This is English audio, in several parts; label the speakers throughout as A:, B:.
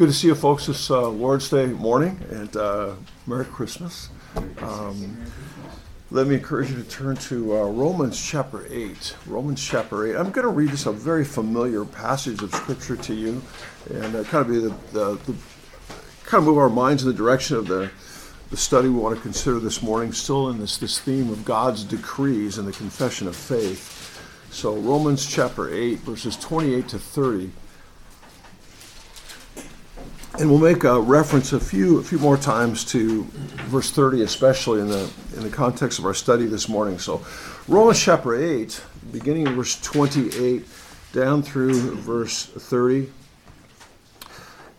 A: Good to see you folks this uh, Lord's Day morning, and uh, Merry Christmas. Um, let me encourage you to turn to uh, Romans chapter 8. Romans chapter 8. I'm going to read this a very familiar passage of Scripture to you, and uh, kind of be the, the, the, kind of move our minds in the direction of the, the study we want to consider this morning, still in this, this theme of God's decrees and the confession of faith. So, Romans chapter 8, verses 28 to 30 and we'll make a reference a few a few more times to verse 30 especially in the in the context of our study this morning. So romans chapter 8 beginning in verse 28 down through verse 30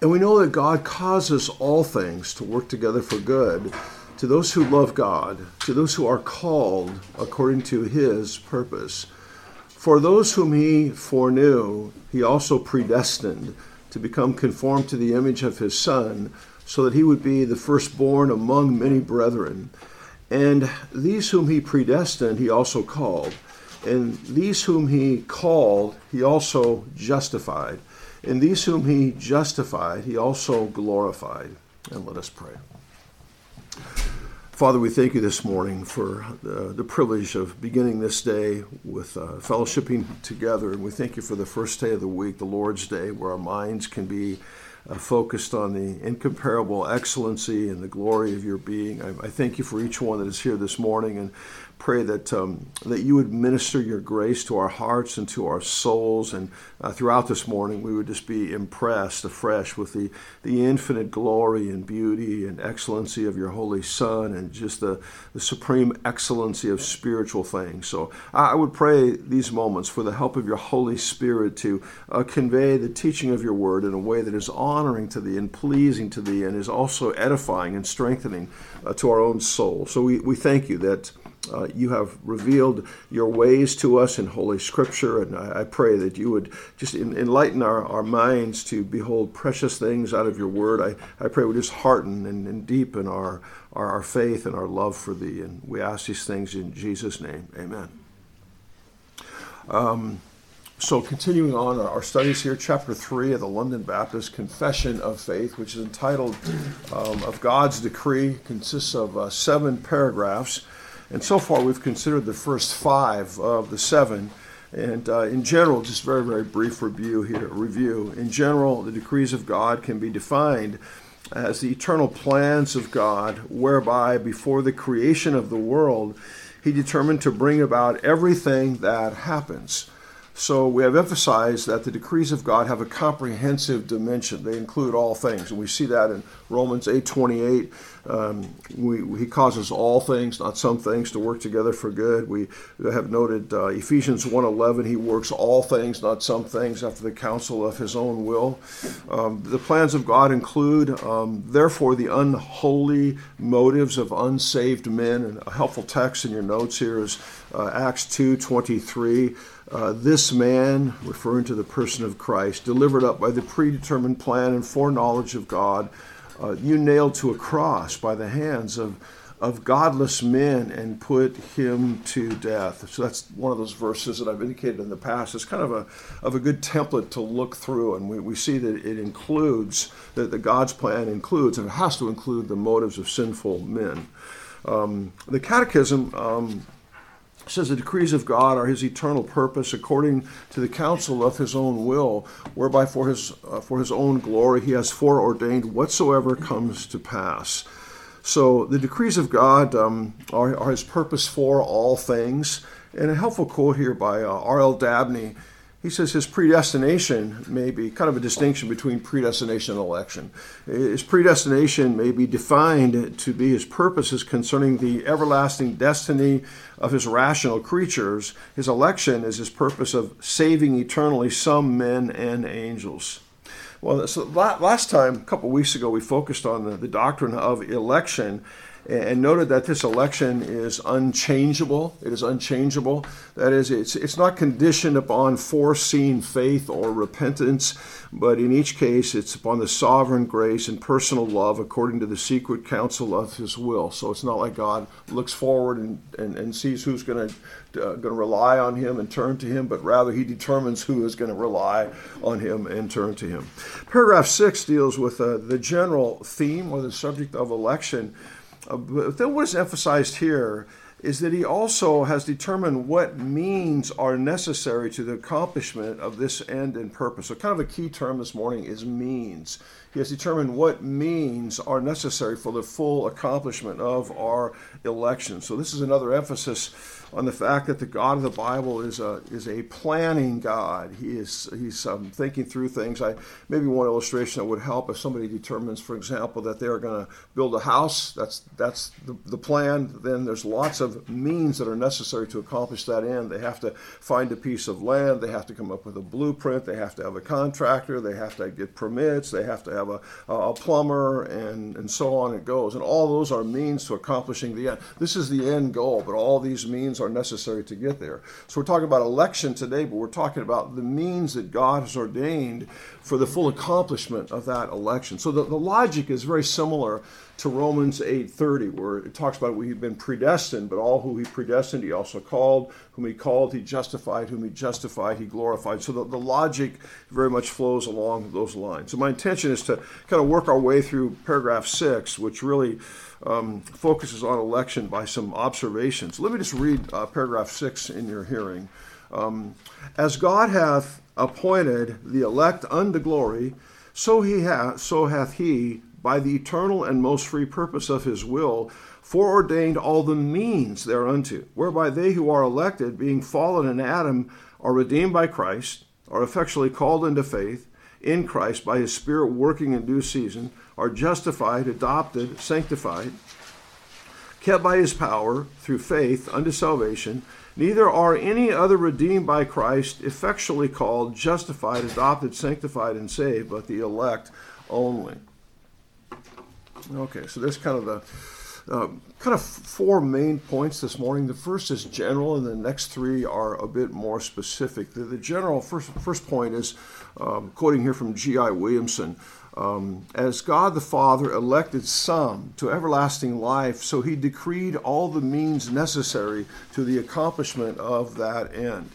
A: and we know that god causes all things to work together for good to those who love god to those who are called according to his purpose. For those whom he foreknew he also predestined to become conformed to the image of his Son, so that he would be the firstborn among many brethren. And these whom he predestined, he also called. And these whom he called, he also justified. And these whom he justified, he also glorified. And let us pray. Father, we thank you this morning for the, the privilege of beginning this day with uh, fellowshipping together. And we thank you for the first day of the week, the Lord's Day, where our minds can be uh, focused on the incomparable excellency and the glory of your being. I, I, thank you for each one that is here this morning and pray that um, that you would minister your grace to our hearts and to our souls, and uh, throughout this morning we would just be impressed afresh with the the infinite glory and beauty and excellency of your Holy Son, and just the, the supreme excellency of spiritual things. So I would pray these moments for the help of your Holy Spirit to uh, convey the teaching of your Word in a way that is honoring to thee and pleasing to thee, and is also edifying and strengthening uh, to our own soul. So we, we thank you that uh, you have revealed your ways to us in Holy Scripture, and I, I pray that you would just in, enlighten our, our minds to behold precious things out of your word. I, I pray we just hearten and, and deepen our, our, our faith and our love for thee. And we ask these things in Jesus' name. Amen. Um, so, continuing on our studies here, chapter 3 of the London Baptist Confession of Faith, which is entitled um, Of God's Decree, consists of uh, seven paragraphs. And so far, we've considered the first five of the seven. And uh, in general, just very, very brief review here. Review. In general, the decrees of God can be defined as the eternal plans of God, whereby before the creation of the world, He determined to bring about everything that happens. So we have emphasized that the decrees of God have a comprehensive dimension. They include all things, and we see that in Romans 8:28. Um, we, he causes all things, not some things, to work together for good. We have noted uh, Ephesians 1:11. He works all things, not some things, after the counsel of His own will. Um, the plans of God include, um, therefore, the unholy motives of unsaved men. And a helpful text in your notes here is uh, Acts 2:23. Uh, this man, referring to the person of Christ, delivered up by the predetermined plan and foreknowledge of God, uh, you nailed to a cross by the hands of, of godless men and put him to death. So that's one of those verses that I've indicated in the past. It's kind of a, of a good template to look through, and we, we see that it includes, that the God's plan includes, and it has to include the motives of sinful men. Um, the Catechism. Um, says the decrees of God are his eternal purpose according to the counsel of his own will, whereby for his, uh, for his own glory he has foreordained whatsoever comes to pass. So the decrees of God um, are, are, his purpose for all things. And a helpful quote here by uh, R.L. Dabney he says his predestination may be kind of a distinction between predestination and election. His predestination may be defined to be his purposes concerning the everlasting destiny of his rational creatures. His election is his purpose of saving eternally some men and angels. Well, so last time, a couple weeks ago, we focused on the, the doctrine of election and noted that this election is unchangeable. It is unchangeable. That is, it's, it's not conditioned upon foreseen faith or repentance, but in each case, it's upon the sovereign grace and personal love according to the secret counsel of His will. So it's not like God looks forward and, and, and sees who's going to uh, going to rely on Him and turn to Him, but rather He determines who is going to rely on Him and turn to Him. Paragraph six deals with uh, the general theme or the subject of election. Uh, but then what is emphasized here is that he also has determined what means are necessary to the accomplishment of this end and purpose. So, kind of a key term this morning is means. He has determined what means are necessary for the full accomplishment of our election. So, this is another emphasis on the fact that the God of the Bible is a is a planning God. He is he's um, thinking through things. I maybe one illustration that would help if somebody determines, for example, that they are going to build a house. That's that's the, the plan. Then there's lots of means that are necessary to accomplish that end. They have to find a piece of land. They have to come up with a blueprint. They have to have a contractor. They have to get permits. They have to have a, a plumber, and and so on it goes. And all those are means to accomplishing the end. This is the end goal, but all these means are necessary to get there. So we're talking about election today, but we're talking about the means that God has ordained for the full accomplishment of that election. So the, the logic is very similar to Romans 8:30, where it talks about we've been predestined, but all who he predestined, he also called. Whom he called, he justified. Whom he justified, he glorified. So the, the logic very much flows along those lines. So my intention is to kind of work our way through paragraph six, which really um, focuses on election by some observations. Let me just read uh, paragraph six in your hearing. Um, As God hath appointed the elect unto glory, so he hath, so hath he, by the eternal and most free purpose of his will, foreordained all the means thereunto, whereby they who are elected, being fallen in Adam, are redeemed by Christ, are effectually called into faith in Christ by his Spirit working in due season are justified, adopted, sanctified, kept by his power through faith unto salvation. Neither are any other redeemed by Christ, effectually called, justified, adopted, sanctified, and saved, but the elect only. Okay, so there's kind of the uh, kind of four main points this morning. The first is general, and the next three are a bit more specific. The, the general first first point is um, quoting here from G.I. Williamson. Um, as God the Father elected some to everlasting life, so he decreed all the means necessary to the accomplishment of that end.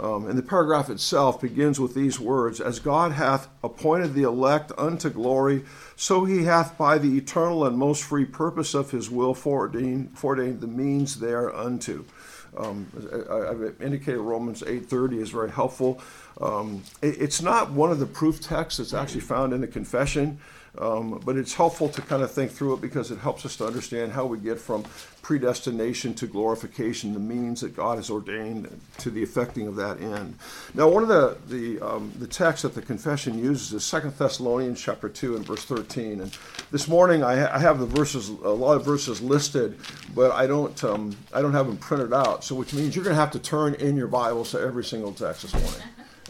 A: Um, and the paragraph itself begins with these words As God hath appointed the elect unto glory, so he hath by the eternal and most free purpose of his will foreordained, foreordained the means thereunto. Um, I, have indicated Romans 8:30 is very helpful. Um, it, it's not one of the proof texts that's actually found in the confession. Um, but it's helpful to kind of think through it because it helps us to understand how we get from predestination to glorification, the means that God has ordained to the effecting of that end. Now, one of the the, um, the texts that the confession uses is Second Thessalonians chapter two and verse thirteen. And this morning I, ha- I, have the verses, a lot of verses listed, but I don't um, I don't have them printed out. So, which means you're going to have to turn in your Bibles to every single text this morning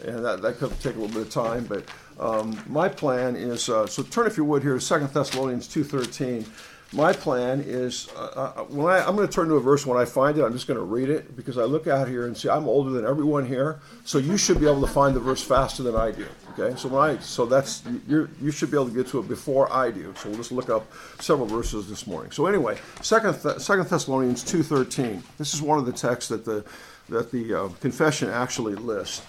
A: and that, that could take a little bit of time. But um, my plan is uh, so turn if you would here to Second Thessalonians two thirteen. My plan is uh, uh when I, I'm going to turn to a verse when I find it. I'm just going to read it because I look out here and see I'm older than everyone here, so you should be able to find the verse faster than I do. Okay, so when I so that's you you should be able to get to it before I do. So we'll just look up several verses this morning. So anyway, Second Second Thessalonians two thirteen. This is one of the texts that the that the uh, confession actually lists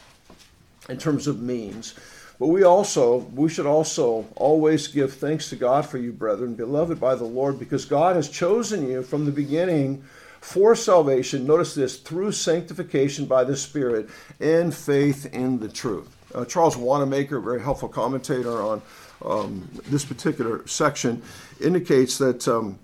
A: in terms of means. But we also, we should also always give thanks to God for you, brethren, beloved by the Lord, because God has chosen you from the beginning for salvation. Notice this through sanctification by the Spirit and faith in the truth. Uh, Charles Wanamaker, a very helpful commentator on um, this particular section, indicates that um,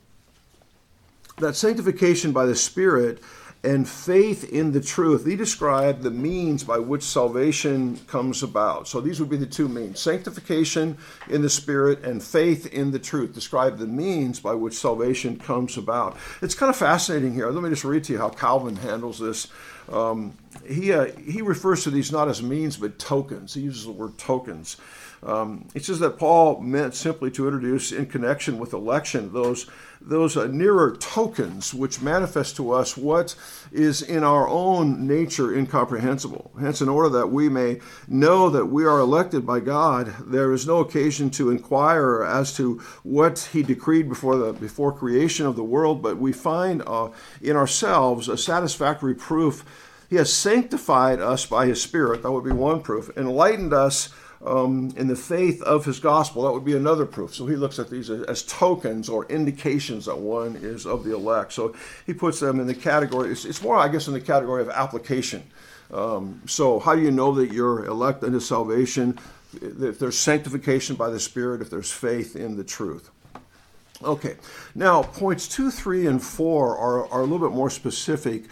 A: that sanctification by the Spirit and faith in the truth. He described the means by which salvation comes about. So these would be the two means sanctification in the Spirit and faith in the truth. Describe the means by which salvation comes about. It's kind of fascinating here. Let me just read to you how Calvin handles this. Um, he, uh, he refers to these not as means but tokens. He uses the word tokens. Um, it says that Paul meant simply to introduce, in connection with election, those those uh, nearer tokens which manifest to us what is in our own nature incomprehensible. Hence, in order that we may know that we are elected by God, there is no occasion to inquire as to what He decreed before the before creation of the world, but we find uh, in ourselves a satisfactory proof. He has sanctified us by His Spirit. That would be one proof. Enlightened us um, in the faith of his gospel. That would be another proof. So he looks at these as, tokens or indications that one is of the elect. So he puts them in the category, it's, it's more, I guess, in the category of application. Um, so, how do you know that you're elect unto salvation? If there's sanctification by the Spirit, if there's faith in the truth. Okay, now points two, three, and four are, are a little bit more specific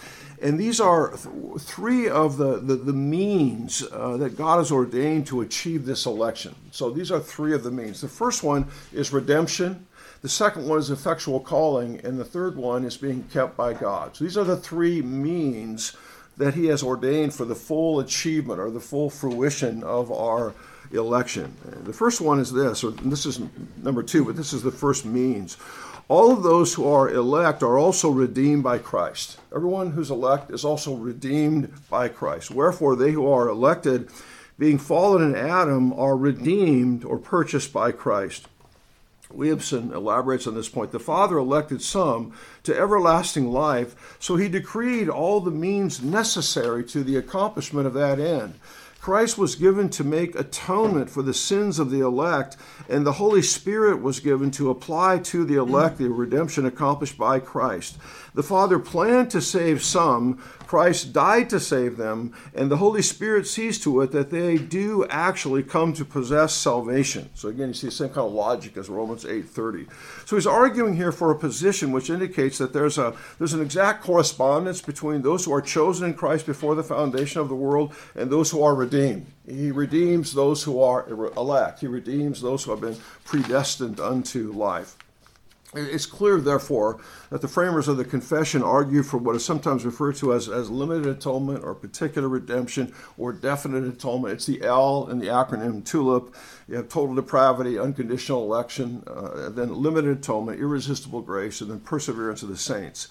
A: and these are th- three of the, the, the means uh, that God has ordained to achieve this election. So these are three of the means. The first one is redemption. The second one is effectual calling. And the third one is being kept by God. So these are the three means that He has ordained for the full achievement or the full fruition of our election. The first one is this, or this is number two, but this is the first means. All of those who are elect are also redeemed by Christ. Everyone who's elect is also redeemed by Christ. Wherefore, they who are elected, being fallen in Adam, are redeemed or purchased by Christ. Williamson elaborates on this point. The Father elected some to everlasting life, so he decreed all the means necessary to the accomplishment of that end. Christ was given to make atonement for the sins of the elect, and the Holy Spirit was given to apply to the elect the redemption accomplished by Christ. The Father planned to save some, Christ died to save them, and the Holy Spirit sees to it that they do actually come to possess salvation. So again, you see the same kind of logic as Romans 8:30. So he's arguing here for a position which indicates that there's a there's an exact correspondence between those who are chosen in Christ before the foundation of the world and those who are redeemed. He redeems those who are elect. He redeems those who have been predestined unto life. It's clear, therefore, that the framers of the confession argue for what is sometimes referred to as, as limited atonement or particular redemption or definite atonement. It's the L in the acronym TULIP. You have total depravity, unconditional election, uh, then limited atonement, irresistible grace, and then perseverance of the saints.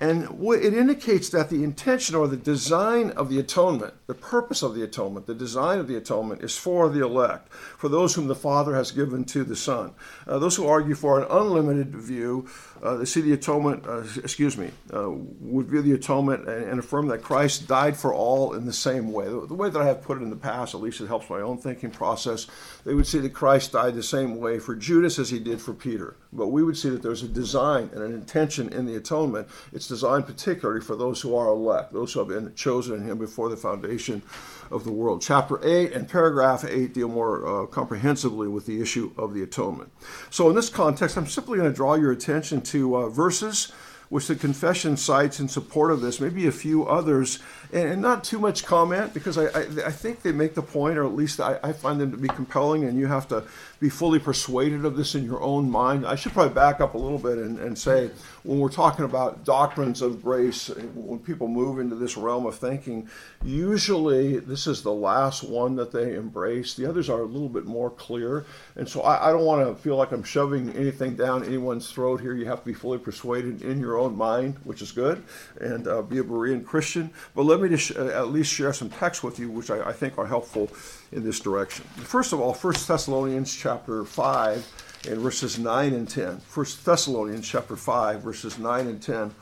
A: And it indicates that the intention or the design of the atonement, the purpose of the atonement, the design of the atonement is for the elect, for those whom the Father has given to the Son. Uh, those who argue for an unlimited view, uh, they see the atonement, uh, excuse me, uh, would view the atonement and, and, affirm that Christ died for all in the same way. The, the, way that I have put it in the past, at least it helps my own thinking process, they would see that Christ died the same way for Judas as he did for Peter. But we would see that there's a design and an intention in the atonement. It's designed particularly for those who are elect, those who have been chosen in him before the foundation of the world. Chapter 8 and paragraph 8 deal more uh, comprehensively with the issue of the atonement. So, in this context, I'm simply going to draw your attention to uh, verses which the confession cites in support of this, maybe a few others, and, not too much comment because I, I, I, think they make the point, or at least I, I find them to be compelling, and you have to be fully persuaded of this in your own mind. I should probably back up a little bit and, and say when we're talking about doctrines of grace, when people move into this realm of thinking, usually this is the last one that they embrace. The others are a little bit more clear. And so I, I don't want to feel like I'm shoving anything down anyone's throat here. You have to be fully persuaded in your own mind, which is good, and uh, be a Berean Christian. But let me just uh, at least share some texts with you, which I, I think are helpful in this direction. First of all, 1 Thessalonians chapter 5 and verses 9 and 10. 1 Thessalonians chapter 5, verses 9 and 10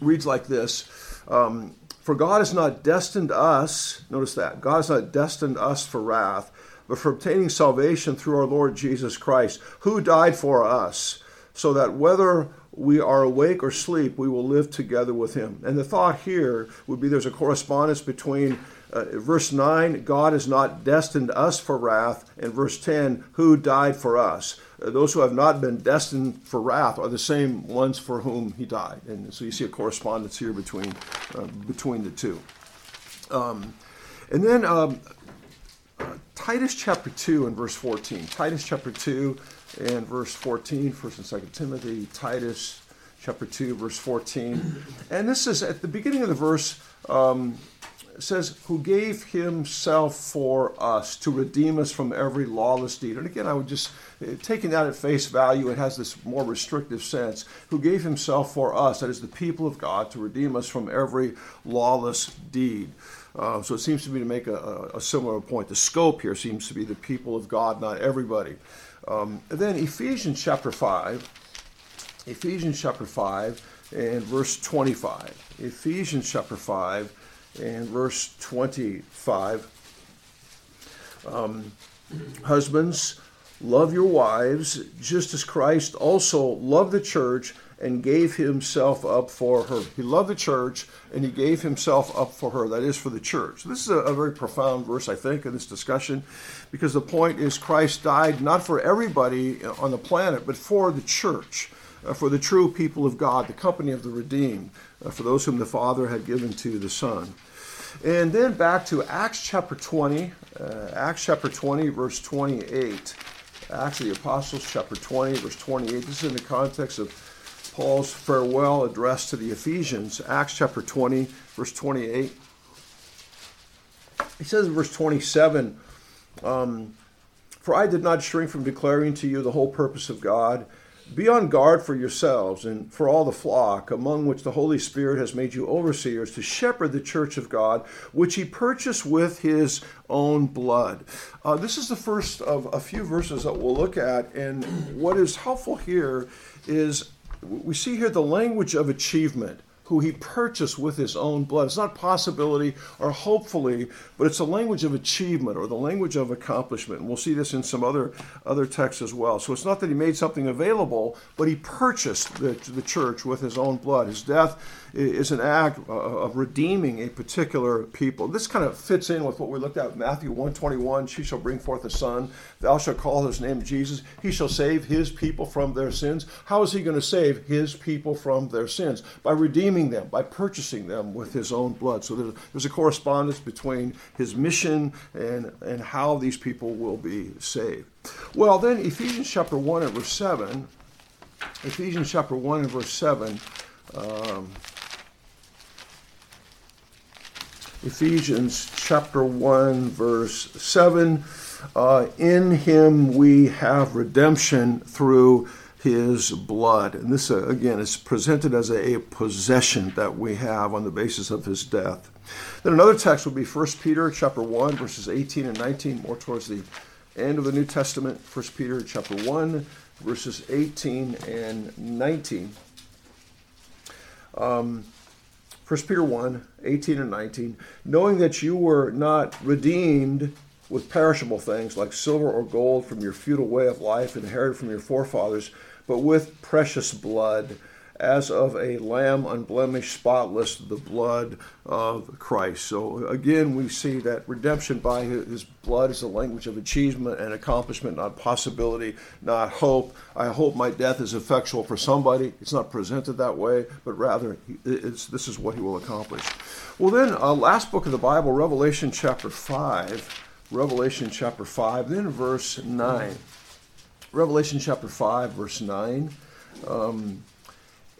A: reads like this um, For God has not destined us, notice that, God has not destined us for wrath, but for obtaining salvation through our Lord Jesus Christ, who died for us, so that whether we are awake or sleep, we will live together with him. And the thought here would be there's a correspondence between uh, verse 9, God has not destined us for wrath. And verse 10, who died for us? Uh, those who have not been destined for wrath are the same ones for whom he died. And so you see a correspondence here between, uh, between the two. Um, and then um, uh, Titus chapter 2 and verse 14. Titus chapter 2 and verse 14, 1st and 2nd Timothy, Titus chapter 2, verse 14. And this is at the beginning of the verse. Um, says, who gave himself for us to redeem us from every lawless deed. And again, I would just, taking that at face value, it has this more restrictive sense. Who gave himself for us, that is the people of God, to redeem us from every lawless deed. Uh, so it seems to me to make a, a, similar point. The scope here seems to be the people of God, not everybody. Um, then Ephesians chapter 5, Ephesians chapter 5 and verse 25. Ephesians chapter 5 and verse 25. Um, husbands, love your wives, just as Christ also loved the church and gave himself up for her. He loved the church and he gave himself up for her. That is for the church. This is a, a, very profound verse, I think, in this discussion, because the point is Christ died not for everybody on the planet, but for the church, uh, for the true people of God, the company of the redeemed, uh, for those whom the Father had given to the Son. And then back to Acts chapter 20, uh, Acts chapter 20, verse 28. Acts of the Apostles, chapter 20, verse 28. This is in the context of Paul's farewell address to the Ephesians, Acts chapter 20, verse 28. He says in verse 27 um, For I did not shrink from declaring to you the whole purpose of God. Be on guard for yourselves and for all the flock, among which the Holy Spirit has made you overseers to shepherd the church of God, which he purchased with his own blood. Uh, this is the first of a few verses that we'll look at, and what is helpful here is we see here the language of achievement who he purchased with his own blood. It's not possibility or hopefully, but it's a language of achievement or the language of accomplishment. And we'll see this in some other other texts as well. So it's not that he made something available, but he purchased the, the church with his own blood. His death is an act of redeeming a particular people. This kind of fits in with what we looked at Matthew 121. She shall bring forth a son. Thou shalt call his name Jesus. He shall save his people from their sins. How is he going to save his people from their sins? By redeeming them, by purchasing them with his own blood. So there's, there's a correspondence between his mission and, and how these people will be saved. Well, then, Ephesians chapter 1 and verse 7. Ephesians chapter 1 and verse 7. Um, Ephesians chapter 1, verse 7. Uh, in him we have redemption through his blood. And this, uh, again, is presented as a, a, possession that we have on the basis of his death. Then another text would be 1 Peter chapter 1, verses 18 and 19, more towards the end of the New Testament. 1 Peter chapter 1, verses 18 and 19. Um, 1 Peter 1 18 and 19, knowing that you were not redeemed with perishable things like silver or gold from your futile way of life inherited from your forefathers, but with precious blood as of a lamb unblemished, spotless, the blood of Christ. So again, we see that redemption by his blood is a language of achievement and accomplishment, not possibility, not hope. I hope my death is effectual for somebody. It's not presented that way, but rather this is what he will accomplish. Well, then, uh, last book of the Bible, Revelation chapter 5. Revelation chapter 5, then verse 9. Revelation chapter 5, verse 9. Um,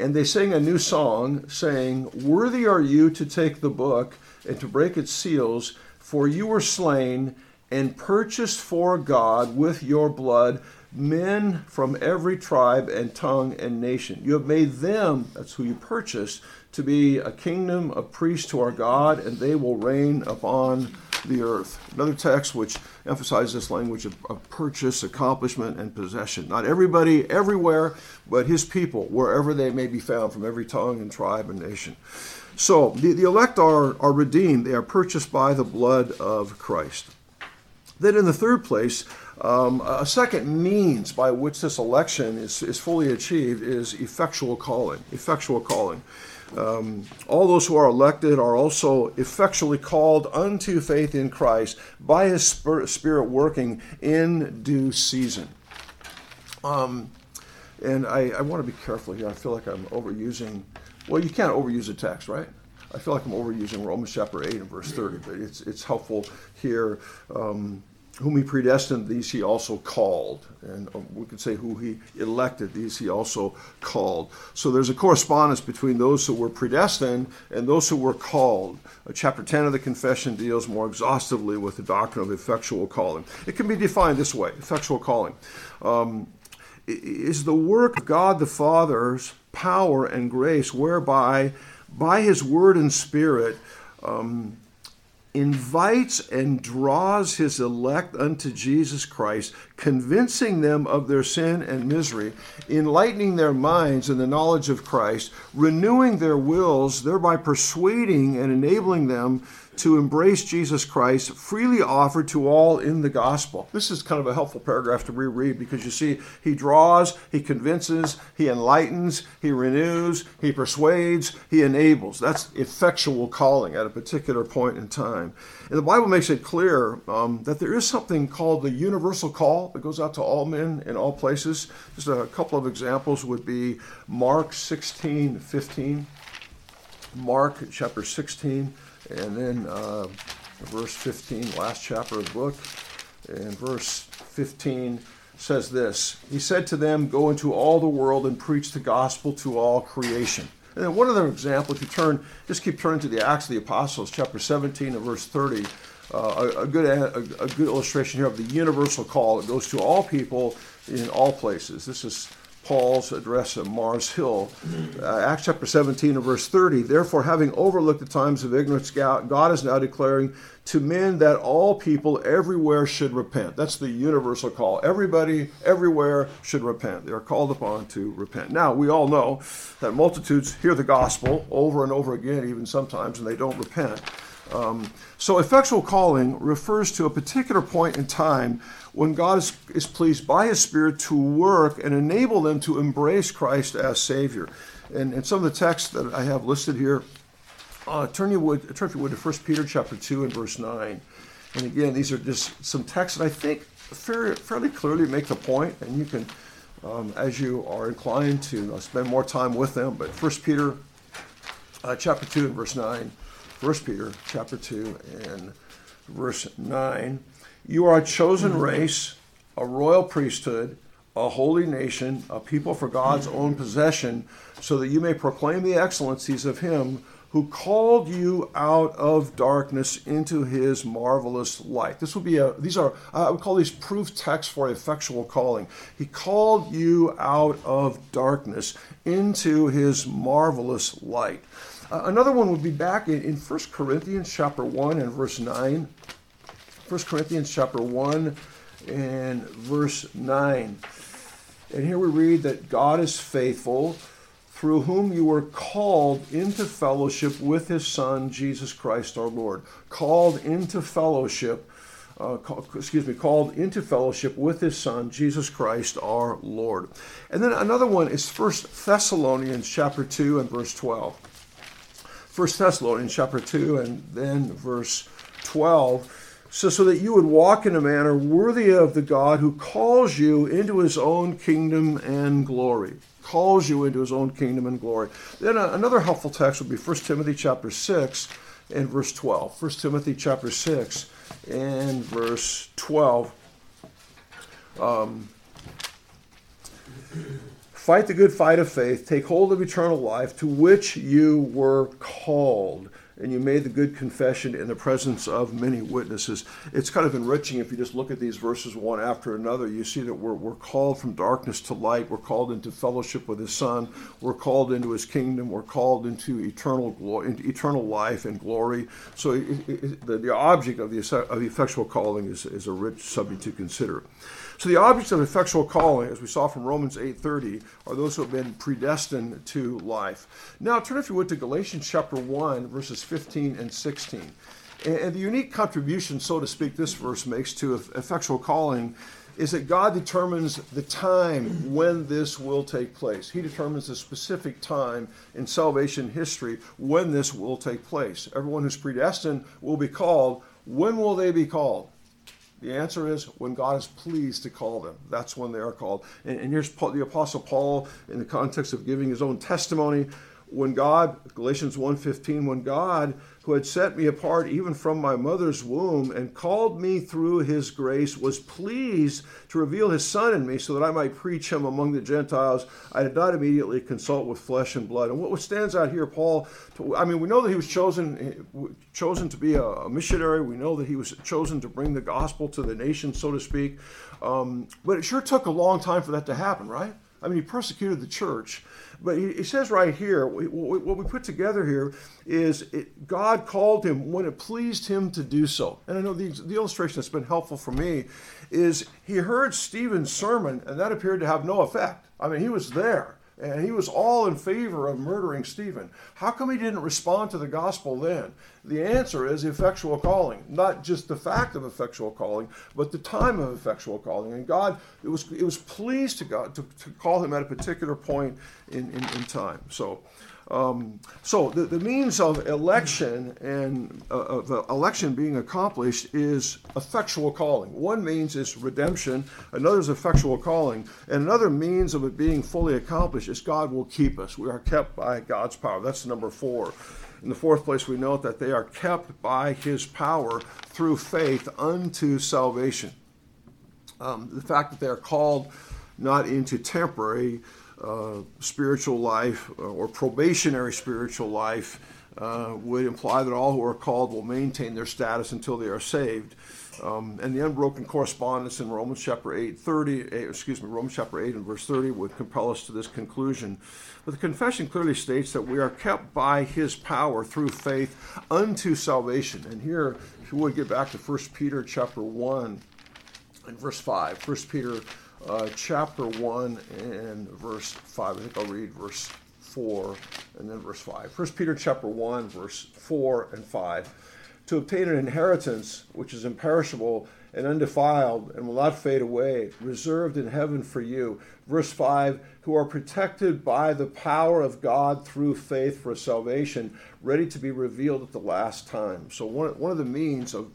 A: and they sang a new song, saying, Worthy are you to take the book and to break its seals, for you were slain and purchased for God with your blood men from every tribe and tongue and nation. You have made them, that's who you purchased, to be a kingdom of priests to our God, and they will reign upon the earth. Another text which emphasizes this language of, of, purchase, accomplishment, and possession. Not everybody everywhere, but his people, wherever they may be found, from every tongue and tribe and nation. So the, the elect are, are redeemed, they are purchased by the blood of Christ. Then, in the third place, um, a second means by which this election is, is fully achieved is effectual calling. Effectual calling. Um, all those who are elected are also effectually called unto faith in Christ by his Spirit working in due season. Um, and I, I want to be careful here. I feel like I'm overusing, well, you can't overuse a text, right? I feel like I'm overusing Romans chapter 8 and verse 30, but it's, it's helpful here. Um, whom he predestined, these he also called. And uh, we could say who he elected, these he also called. So there's a correspondence between those who were predestined and those who were called. Uh, chapter 10 of the Confession deals more exhaustively with the doctrine of effectual calling. It can be defined this way effectual calling um, is the work of God the Father's power and grace, whereby by his word and spirit, um, invites and draws his elect unto Jesus Christ, convincing them of their sin and misery, enlightening their minds in the knowledge of Christ, renewing their wills, thereby persuading and enabling them to embrace Jesus Christ freely offered to all in the gospel. This is kind of a helpful paragraph to reread because you see, he draws, he convinces, he enlightens, he renews, he persuades, he enables. That's effectual calling at a particular point in time. And the Bible makes it clear um, that there is something called the universal call that goes out to all men in all places. Just a couple of examples would be Mark 16 15. Mark chapter 16 and then uh, verse 15, last chapter of the book, and verse 15 says this He said to them, Go into all the world and preach the gospel to all creation. And then one other example, if you turn, just keep turning to the Acts of the Apostles, chapter 17 and verse 30. Uh, a, a, good a, a, good illustration here of the universal call. It goes to all people in all places. This is Paul's address at Mars Hill. Uh, Acts chapter 17 and verse 30. Therefore, having overlooked the times of ignorance, God is now declaring to men that all people everywhere should repent. That's the universal call. Everybody, everywhere should repent. They are called upon to repent. Now, we all know that multitudes hear the gospel over and over again, even sometimes, and they don't repent. Um, so, effectual calling refers to a particular point in time when God is, is pleased by His Spirit to work and enable them to embrace Christ as Savior. And, and some of the texts that I have listed here, uh, turn, you would, turn if you would to 1 Peter chapter 2 and verse 9. And again, these are just some texts that I think fairly, fairly clearly make the point, and you can, um, as you are inclined to, uh, spend more time with them. But 1 Peter uh, chapter 2 and verse 9. 1 Peter chapter 2 and verse 9. You are a chosen race, a royal priesthood, a holy nation, a people for God's own possession, so that you may proclaim the excellencies of him who called you out of darkness into his marvelous light. This will be a these are I would call these proof texts for effectual calling. He called you out of darkness into his marvelous light. Uh, another one would be back in, in 1 Corinthians chapter 1 and verse 9. 1 Corinthians chapter 1 and verse 9. And here we read that God is faithful, through whom you were called into fellowship with his Son, Jesus Christ our Lord. Called into fellowship, uh, excuse me, called into fellowship with his Son, Jesus Christ our Lord. And then another one is 1 Thessalonians chapter 2 and verse 12. 1 Thessalonians chapter 2 and then verse 12. So, so that you would walk in a manner worthy of the God who calls you into his own kingdom and glory. Calls you into his own kingdom and glory. Then uh, another helpful text would be 1 Timothy chapter 6 and verse 12. 1 Timothy chapter 6 and verse 12. Um, Fight the good fight of faith, take hold of eternal life, to which you were called. And you made the good confession in the presence of many witnesses. It's kind of enriching if you just look at these verses one after another. You see that we're, we're called from darkness to light. We're called into fellowship with His Son. We're called into His kingdom. We're called into eternal glory, into eternal life and glory. So it, it, the, the object of the, of the effectual calling is, is a rich subject to consider. So the objects of effectual calling, as we saw from Romans 8:30, are those who have been predestined to life. Now turn if you would to Galatians chapter 1, verses 15 and 16. And the unique contribution, so to speak, this verse makes to effectual calling is that God determines the time when this will take place. He determines the specific time in salvation history when this will take place. Everyone who's predestined will be called. When will they be called? The answer is when God is pleased to call them. That's when they are called. And, and here's Paul, the Apostle Paul in the context of giving his own testimony. When God, Galatians 1:15, when God who had set me apart even from my mother's womb and called me through his grace was pleased to reveal his son in me so that I might preach him among the Gentiles. I did not immediately consult with flesh and blood. And what stands out here, Paul, I mean, we know that he was chosen chosen to be a missionary. We know that he was chosen to bring the gospel to the nation, so to speak. Um, but it sure took a long time for that to happen, right? I mean, he persecuted the church. But he, he says right here, what we put together here is it, God called him when it pleased him to do so. And I know the, the illustration that's been helpful for me is he heard Stephen's sermon, and that appeared to have no effect. I mean, he was there and he was all in favor of murdering Stephen. How come he didn't respond to the gospel then? The answer is effectual calling, not just the fact of effectual calling, but the time of effectual calling. And God, it was it was pleased to God to, to call him at a particular point in, in, in time. So um, so the, the means of election and uh, of election being accomplished is effectual calling. One means is redemption, another is effectual calling, and another means of it being fully accomplished is God will keep us. We are kept by God's power. That's number four. In the fourth place, we note that they are kept by His power through faith unto salvation. Um, the fact that they are called not into temporary uh, spiritual life uh, or probationary spiritual life uh, would imply that all who are called will maintain their status until they are saved. Um, and the unbroken correspondence in Romans chapter 8, 30, eh, excuse me, Romans chapter 8 and verse 30 would compel us to this conclusion. But the confession clearly states that we are kept by his power through faith unto salvation. And here, if you would get back to 1 Peter chapter 1 and verse 5. 1 Peter uh, chapter 1 and verse 5. I think I'll read verse 4 and then verse 5. 1 Peter chapter 1, verse 4 and 5. To obtain an inheritance which is imperishable and undefiled and will not fade away, reserved in heaven for you. Verse 5 Who are protected by the power of God through faith for salvation, ready to be revealed at the last time. So, one, one of the means of,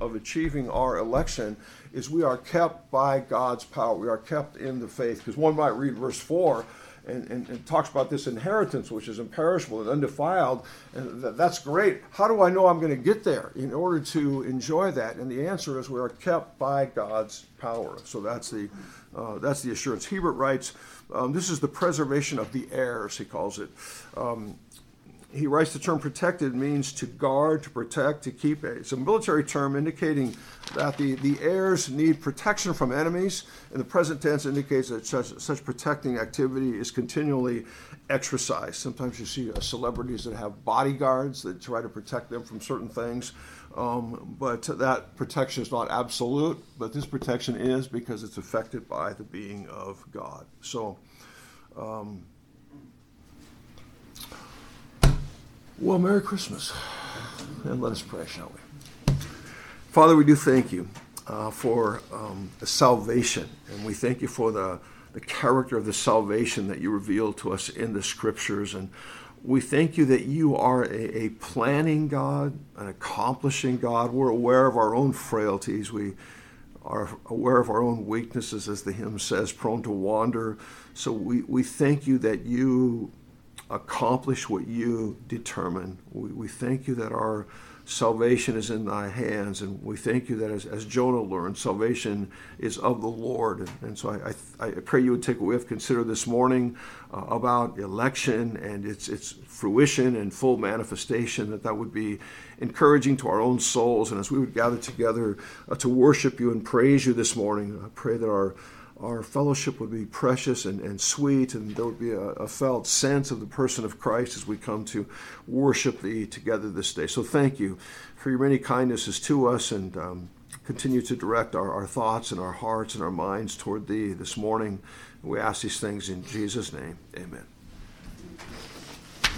A: of achieving our election is we are kept by God's power. We are kept in the faith. Because one might read verse 4 and, and, and, talks about this inheritance, which is imperishable and undefiled. And th- that's great. How do I know I'm going to get there in order to enjoy that? And the answer is we are kept by God's power. So that's the, uh, that's the assurance. Hiebert writes, um, this is the preservation of the heirs, he calls it. Um, he writes the term protected means to guard, to protect, to keep. It's a military term indicating that the, the heirs need protection from enemies. and the present tense indicates that such, such protecting activity is continually exercised. Sometimes you see uh, celebrities that have bodyguards that try to protect them from certain things. Um, but that protection is not absolute, but this protection is because it's affected by the being of God. So, um, Well, Merry Christmas. And let us pray, shall we? Father, we do thank you uh, for um, salvation, and we thank you for the, the character of the salvation that you revealed to us in the scriptures. And we thank you that you are a, a planning God, an accomplishing God. We're aware of our own frailties. We are aware of our own weaknesses, as the hymn says, prone to wander. So we, we thank you that you accomplish what you determine. We, we thank you that our salvation is in thy hands, and we thank you that as, as Jonah learned, salvation is of the Lord. And, so I, I, I, pray you would take what we have considered this morning uh, about election and its, its fruition and full manifestation, that that would be encouraging to our own souls. And as we would gather together uh, to worship you and praise you this morning, I pray that our our fellowship would be precious and, and sweet, and there would be a, a, felt sense of the person of Christ as we come to worship Thee together this day. So thank you for your many kindnesses to us, and um, continue to direct our, our thoughts and our hearts and our minds toward Thee this morning. We ask these things in Jesus' name. Amen.